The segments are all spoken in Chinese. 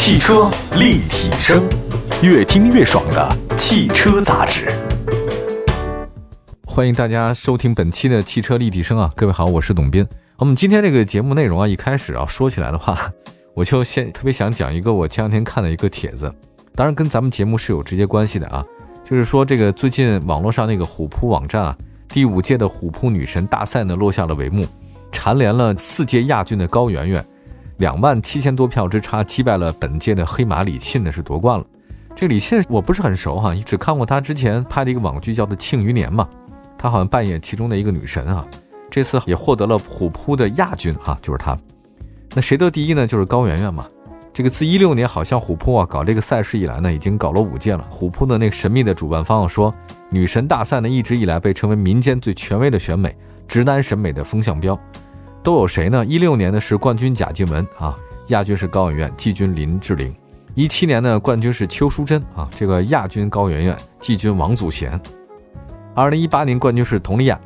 汽车立体声，越听越爽的汽车杂志。欢迎大家收听本期的汽车立体声啊！各位好，我是董斌。我们今天这个节目内容啊，一开始啊说起来的话，我就先特别想讲一个我前两天看的一个帖子，当然跟咱们节目是有直接关系的啊。就是说这个最近网络上那个虎扑网站啊，第五届的虎扑女神大赛呢落下了帷幕，蝉联了四届亚军的高圆圆，两万七千多票之差击败了本届的黑马李沁呢是夺冠了。这李沁我不是很熟哈，只看过她之前拍的一个网剧叫做《庆余年》嘛。她好像扮演其中的一个女神啊，这次也获得了虎扑的亚军啊，就是她。那谁得第一呢？就是高圆圆嘛。这个自一六年好像虎扑啊搞这个赛事以来呢，已经搞了五届了。虎扑的那个神秘的主办方说，女神大赛呢一直以来被称为民间最权威的选美、直男审美的风向标。都有谁呢？一六年呢是冠军贾静雯啊，亚军是高圆圆，季军林志玲。一七年呢冠军是邱淑贞啊，这个亚军高圆圆，季军王祖贤。二零一八年冠军是佟丽娅，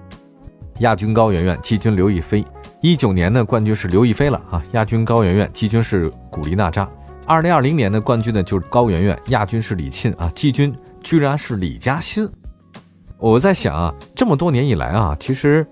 亚军高圆圆，季军刘亦菲。一九年呢冠军是刘亦菲了啊，亚军高圆圆，季军是古力娜扎。二零二零年的冠军呢就是高圆圆，亚军是李沁啊，季军居然是李嘉欣。我在想啊，这么多年以来啊，其实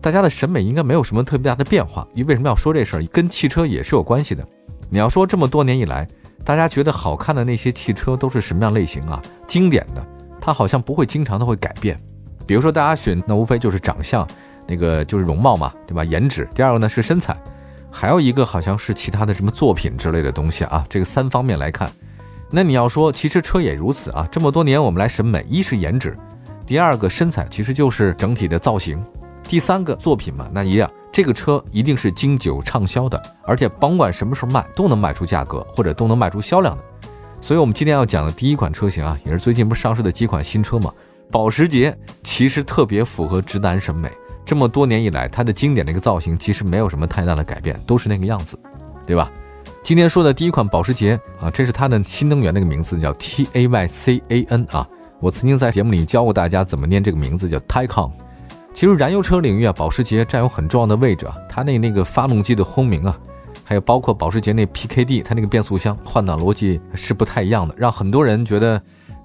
大家的审美应该没有什么特别大的变化。你为什么要说这事儿？跟汽车也是有关系的。你要说这么多年以来，大家觉得好看的那些汽车都是什么样类型啊？经典的，它好像不会经常的会改变。比如说，大家选那无非就是长相，那个就是容貌嘛，对吧？颜值。第二个呢是身材，还有一个好像是其他的什么作品之类的东西啊。这个三方面来看，那你要说，其实车也如此啊。这么多年我们来审美，一是颜值，第二个身材，其实就是整体的造型，第三个作品嘛，那一样，这个车一定是经久畅销的，而且甭管什么时候卖，都能卖出价格，或者都能卖出销量的。所以，我们今天要讲的第一款车型啊，也是最近不上市的几款新车嘛。保时捷其实特别符合直男审美，这么多年以来，它的经典的一个造型其实没有什么太大的改变，都是那个样子，对吧？今天说的第一款保时捷啊，这是它的新能源那个名字叫 T A Y C A N 啊，我曾经在节目里教过大家怎么念这个名字叫 Taycan。其实燃油车领域啊，保时捷占有很重要的位置啊，它那那个发动机的轰鸣啊，还有包括保时捷那 P K D，它那个变速箱换挡逻辑是不太一样的，让很多人觉得。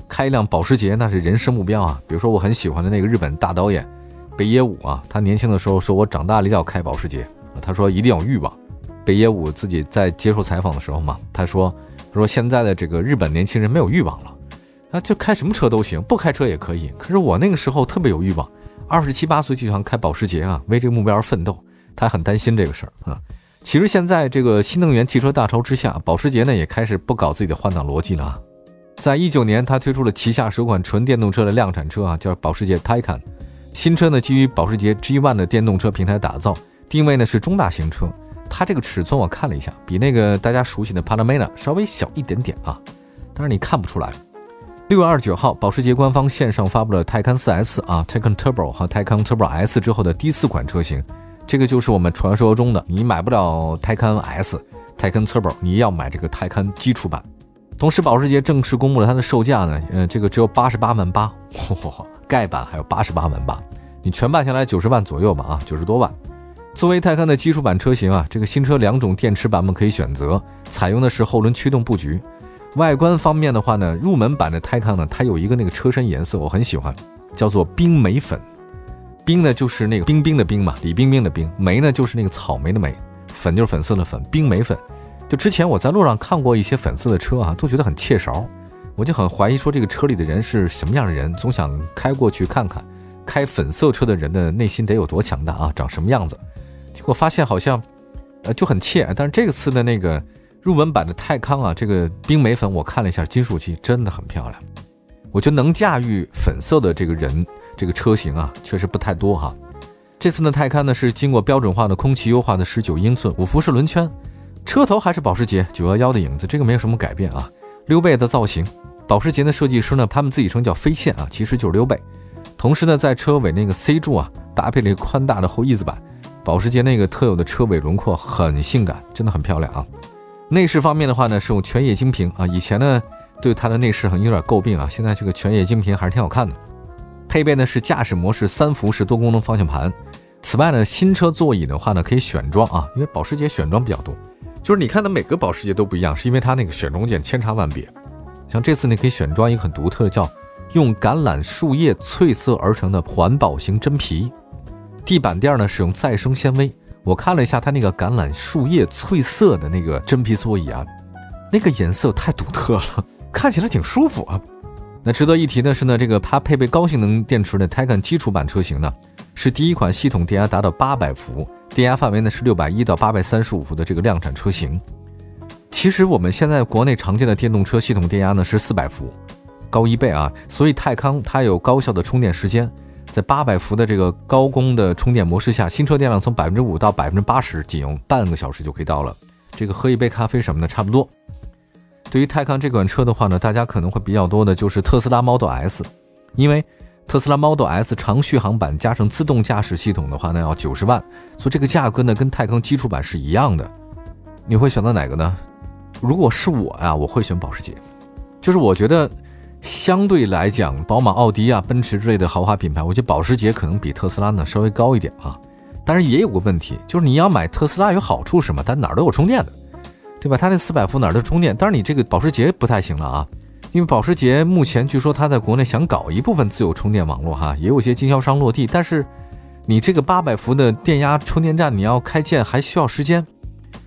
开一辆保时捷那是人生目标啊！比如说我很喜欢的那个日本大导演北野武啊，他年轻的时候说：“我长大了要开保时捷。”他说一定要欲望。北野武自己在接受采访的时候嘛，他说：“说现在的这个日本年轻人没有欲望了，啊，就开什么车都行，不开车也可以。可是我那个时候特别有欲望，二十七八岁就想开保时捷啊，为这个目标而奋斗。他很担心这个事儿啊。其实现在这个新能源汽车大潮之下，保时捷呢也开始不搞自己的换挡逻辑了。在一九年，他推出了旗下首款纯电动车的量产车啊，叫保时捷 Taycan。新车呢基于保时捷 G1 的电动车平台打造，定位呢是中大型车。它这个尺寸我看了一下，比那个大家熟悉的 Panamera 稍微小一点点啊，但是你看不出来。六月二十九号，保时捷官方线上发布了 Taycan 4S 啊，Taycan Turbo 和 Taycan Turbo S 之后的第四款车型，这个就是我们传说中的你买不了 Taycan S、Taycan Turbo，你要买这个 Taycan 基础版。同时，保时捷正式公布了它的售价呢，呃，这个只有八十八万八，盖板还有八十八万八，你全办下来九十万左右吧，啊，九十多万。作为泰康的基础版车型啊，这个新车两种电池版本可以选择，采用的是后轮驱动布局。外观方面的话呢，入门版的泰康呢，它有一个那个车身颜色我很喜欢，叫做冰莓粉。冰呢就是那个冰冰的冰嘛，李冰冰的冰；莓呢就是那个草莓的莓，粉就是粉色的粉，冰莓粉。就之前我在路上看过一些粉色的车啊，都觉得很切勺，我就很怀疑说这个车里的人是什么样的人，总想开过去看看，开粉色车的人的内心得有多强大啊，长什么样子？结果发现好像，呃，就很切。但是这次的那个入门版的泰康啊，这个冰莓粉我看了一下，金属漆真的很漂亮。我觉得能驾驭粉色的这个人，这个车型啊，确实不太多哈。这次呢，泰康呢是经过标准化的空气优化的十九英寸五辐式轮圈。车头还是保时捷911的影子，这个没有什么改变啊。溜背的造型，保时捷的设计师呢，他们自己称叫飞线啊，其实就是溜背。同时呢，在车尾那个 C 柱啊，搭配了一个宽大的后翼子板，保时捷那个特有的车尾轮廓很性感，真的很漂亮啊。内饰方面的话呢，是用全液晶屏啊，以前呢对它的内饰很有点诟病啊，现在这个全液晶屏还是挺好看的。配备呢是驾驶模式三辐式多功能方向盘。此外呢，新车座椅的话呢可以选装啊，因为保时捷选装比较多。就是你看它每个保时捷都不一样，是因为它那个选装件千差万别。像这次你可以选装一个很独特的，叫用橄榄树叶翠色而成的环保型真皮，地板垫呢使用再生纤维。我看了一下它那个橄榄树叶翠色的那个真皮座椅啊，那个颜色太独特了，看起来挺舒服啊。那值得一提的是呢，这个它配备高性能电池的 Taycan 基础版车型呢，是第一款系统电压达到八百伏，电压范围呢是六百一到八百三十五伏的这个量产车型。其实我们现在国内常见的电动车系统电压呢是四百伏，高一倍啊，所以泰康它有高效的充电时间。在八百伏的这个高功的充电模式下，新车电量从百分之五到百分之八十，仅用半个小时就可以到了。这个喝一杯咖啡什么的差不多。对于泰康这款车的话呢，大家可能会比较多的就是特斯拉 Model S，因为特斯拉 Model S 长续航版加上自动驾驶系统的话呢要九十万，所以这个价格呢跟泰康基础版是一样的。你会选择哪个呢？如果是我呀，我会选保时捷，就是我觉得。相对来讲，宝马、奥迪啊、奔驰之类的豪华品牌，我觉得保时捷可能比特斯拉呢稍微高一点啊。但是也有个问题，就是你要买特斯拉有好处什么？它哪儿都有充电的，对吧？它那四百伏哪儿都充电。但是你这个保时捷不太行了啊，因为保时捷目前据说它在国内想搞一部分自有充电网络哈，也有些经销商落地。但是你这个八百伏的电压充电站你要开建还需要时间，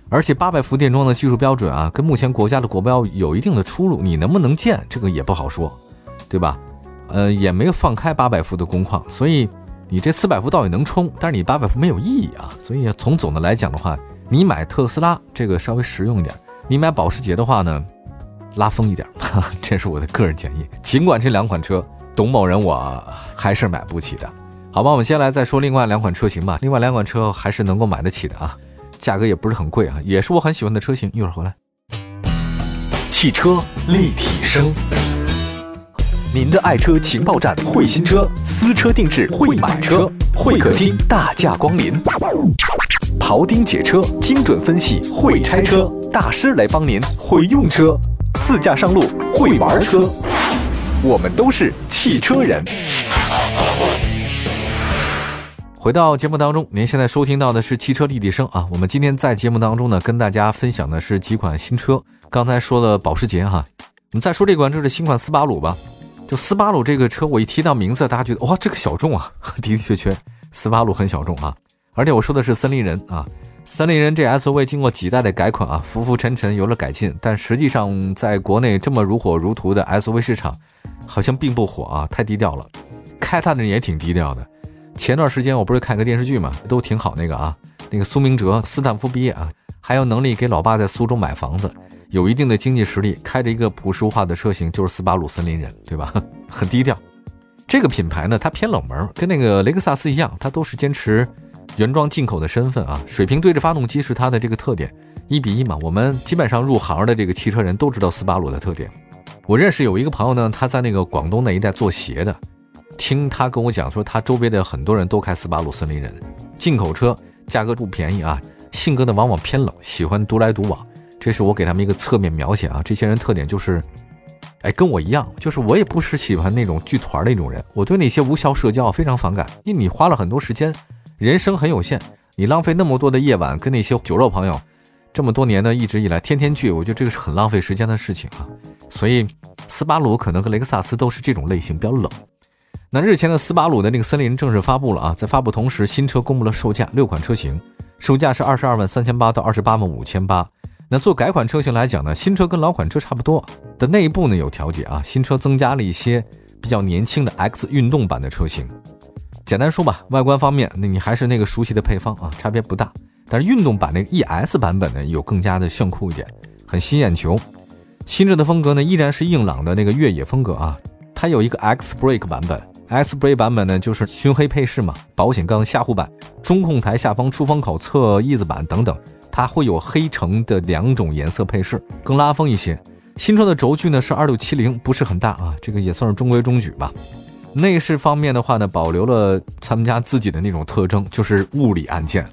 而且八百伏电桩的技术标准啊，跟目前国家的国标有一定的出入，你能不能建这个也不好说。对吧？呃，也没有放开八百伏的工况，所以你这四百伏到底能充，但是你八百伏没有意义啊。所以从总的来讲的话，你买特斯拉这个稍微实用一点，你买保时捷的话呢，拉风一点，这是我的个人建议。尽管这两款车，董某人我还是买不起的，好吧？我们先来再说另外两款车型吧。另外两款车还是能够买得起的啊，价格也不是很贵啊，也是我很喜欢的车型。一会儿回来，汽车立体声。您的爱车情报站，会新车，私车定制，会买车，会客厅大驾光临，庖丁解车，精准分析，会拆车大师来帮您，会用车，自驾上路，会玩车，我们都是汽车人。回到节目当中，您现在收听到的是汽车立体声啊。我们今天在节目当中呢，跟大家分享的是几款新车。刚才说了保时捷哈，我们再说这款，这是新款斯巴鲁吧。就斯巴鲁这个车，我一提到名字，大家觉得哇，这个小众啊，的的确确，斯巴鲁很小众啊。而且我说的是森林人啊，森林人这 SUV 经过几代的改款啊，浮浮沉沉有了改进，但实际上在国内这么如火如荼的 SUV 市场，好像并不火啊，太低调了。开它的人也挺低调的。前段时间我不是看个电视剧嘛，都挺好那个啊，那个苏明哲斯坦福毕业啊，还有能力给老爸在苏州买房子。有一定的经济实力，开着一个朴实无华的车型，就是斯巴鲁森林人，对吧？很低调。这个品牌呢，它偏冷门，跟那个雷克萨斯一样，它都是坚持原装进口的身份啊。水平对着发动机是它的这个特点，一比一嘛。我们基本上入行的这个汽车人都知道斯巴鲁的特点。我认识有一个朋友呢，他在那个广东那一带做鞋的，听他跟我讲说，他周边的很多人都开斯巴鲁森林人，进口车价格不便宜啊，性格呢往往偏冷，喜欢独来独往。这是我给他们一个侧面描写啊，这些人特点就是，哎，跟我一样，就是我也不是喜欢那种聚团那种人，我对那些无效社交非常反感，因为你花了很多时间，人生很有限，你浪费那么多的夜晚跟那些酒肉朋友，这么多年呢，一直以来天天聚，我觉得这个是很浪费时间的事情啊。所以斯巴鲁可能和雷克萨斯都是这种类型，比较冷。那日前的斯巴鲁的那个森林正式发布了啊，在发布同时，新车公布了售价，六款车型，售价是二十二万三千八到二十八万五千八。那做改款车型来讲呢，新车跟老款车差不多的内部呢有调节啊，新车增加了一些比较年轻的 X 运动版的车型。简单说吧，外观方面，那你还是那个熟悉的配方啊，差别不大。但是运动版那个 ES 版本呢，有更加的炫酷一点，很吸眼球。新车的风格呢，依然是硬朗的那个越野风格啊。它有一个 X Brake 版本，X Brake 版本呢就是熏黑配饰嘛，保险杠下护板、中控台下方出风口、侧翼子板等等。它会有黑橙的两种颜色配饰，更拉风一些。新车的轴距呢是二六七零，不是很大啊，这个也算是中规中矩吧。内饰方面的话呢，保留了他们家自己的那种特征，就是物理按键。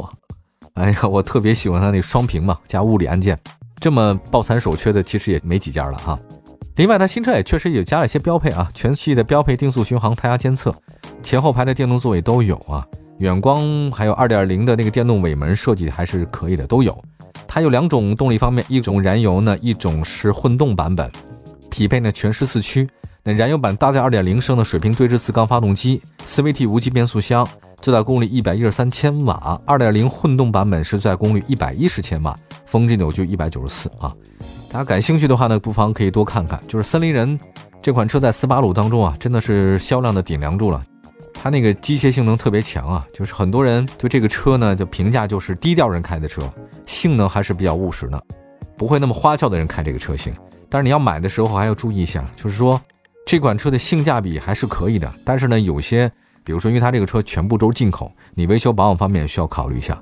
哎呀，我特别喜欢它那双屏嘛，加物理按键，这么抱残守缺的其实也没几家了哈。另外，它新车也确实也加了一些标配啊，全系的标配定速巡航、胎压监测，前后排的电动座椅都有啊。远光还有二点零的那个电动尾门设计还是可以的，都有。它有两种动力方面，一种燃油呢，一种是混动版本，匹配呢全时四驱。那燃油版搭载二点零升的水平对置四缸发动机，CVT 无级变速箱，最大功率一百一十三千瓦。二点零混动版本是最大功率一百一十千瓦，峰值扭矩一百九十四啊。大家感兴趣的话呢，不妨可以多看看。就是森林人这款车在斯巴鲁当中啊，真的是销量的顶梁柱了。它那个机械性能特别强啊，就是很多人对这个车呢就评价就是低调人开的车，性能还是比较务实的，不会那么花俏的人开这个车型。但是你要买的时候还要注意一下，就是说这款车的性价比还是可以的，但是呢有些，比如说因为它这个车全部都是进口，你维修保养方面需要考虑一下。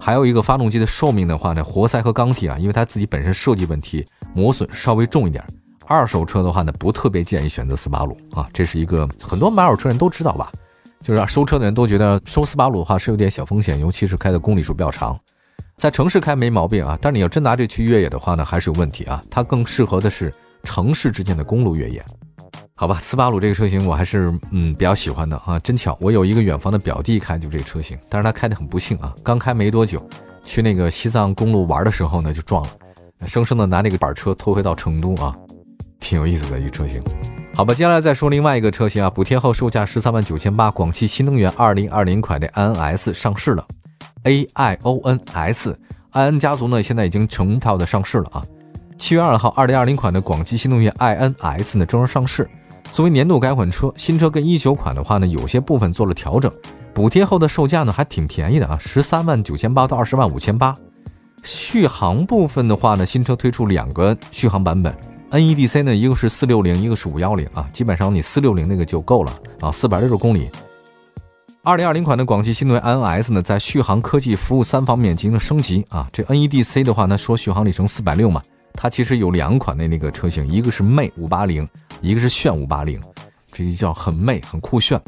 还有一个发动机的寿命的话呢，活塞和缸体啊，因为它自己本身设计问题，磨损稍微重一点。二手车的话呢，不特别建议选择斯巴鲁啊，这是一个很多买二手车人都知道吧。就是啊收车的人都觉得收斯巴鲁的话是有点小风险，尤其是开的公里数比较长，在城市开没毛病啊，但是你要真拿这去越野的话呢，还是有问题啊。它更适合的是城市之间的公路越野，好吧？斯巴鲁这个车型我还是嗯比较喜欢的啊。真巧，我有一个远房的表弟开就这个车型，但是他开的很不幸啊，刚开没多久，去那个西藏公路玩的时候呢就撞了，生生的拿那个板车拖回到成都啊，挺有意思的一个车型。好吧，接下来再说另外一个车型啊，补贴后售价十三万九千八，广汽新能源二零二零款的 iNS 上市了，A I O N S，i N 家族呢现在已经成套的上市了啊。七月二号，二零二零款的广汽新能源 iNS 呢正式上市，作为年度改款车，新车跟一九款的话呢有些部分做了调整，补贴后的售价呢还挺便宜的啊，十三万九千八到二十万五千八。续航部分的话呢，新车推出两个续航版本。NEDC 呢，一个是四六零，一个是五幺零啊，基本上你四六零那个就够了啊，四百六十公里。二零二零款的广汽新能源 iNS 呢，在续航、科技、服务三方面进行了升级啊。这 NEDC 的话呢，说续航里程四百六嘛，它其实有两款的那个车型，一个是魅五八零，一个是炫五八零，这一叫很魅，很酷炫。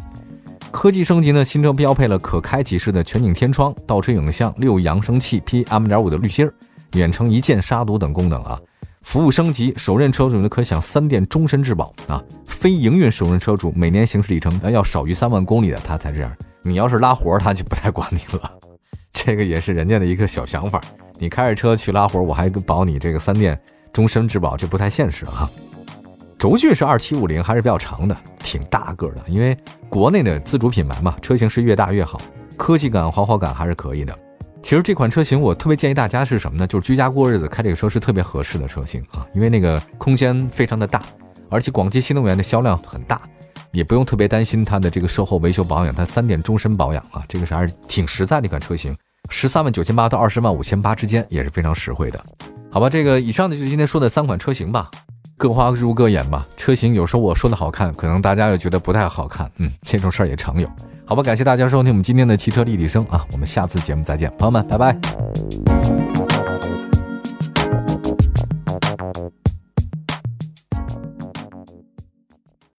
科技升级呢，新车标配了可开启式的全景天窗、倒车影像、六扬声器、PM 点五的滤芯、远程一键杀毒等功能啊。服务升级，首任车主呢可享三电终身质保啊！非营运首任车主每年行驶里程要少于三万公里的，他才这样。你要是拉活，他就不太管你了。这个也是人家的一个小想法。你开着车去拉活，我还保你这个三电终身质保，这不太现实啊。轴距是二七五零，还是比较长的，挺大个的。因为国内的自主品牌嘛，车型是越大越好，科技感、豪华感还是可以的。其实这款车型我特别建议大家是什么呢？就是居家过日子开这个车是特别合适的车型啊，因为那个空间非常的大，而且广汽新能源的销量很大，也不用特别担心它的这个售后维修保养，它三点终身保养啊，这个是还是挺实在的一款车型，十三万九千八到二十万五千八之间也是非常实惠的，好吧？这个以上呢就是今天说的三款车型吧，各花入各眼吧。车型有时候我说的好看，可能大家又觉得不太好看，嗯，这种事儿也常有。好吧，感谢大家收听我们今天的汽车立体声啊，我们下次节目再见，朋友们，拜拜。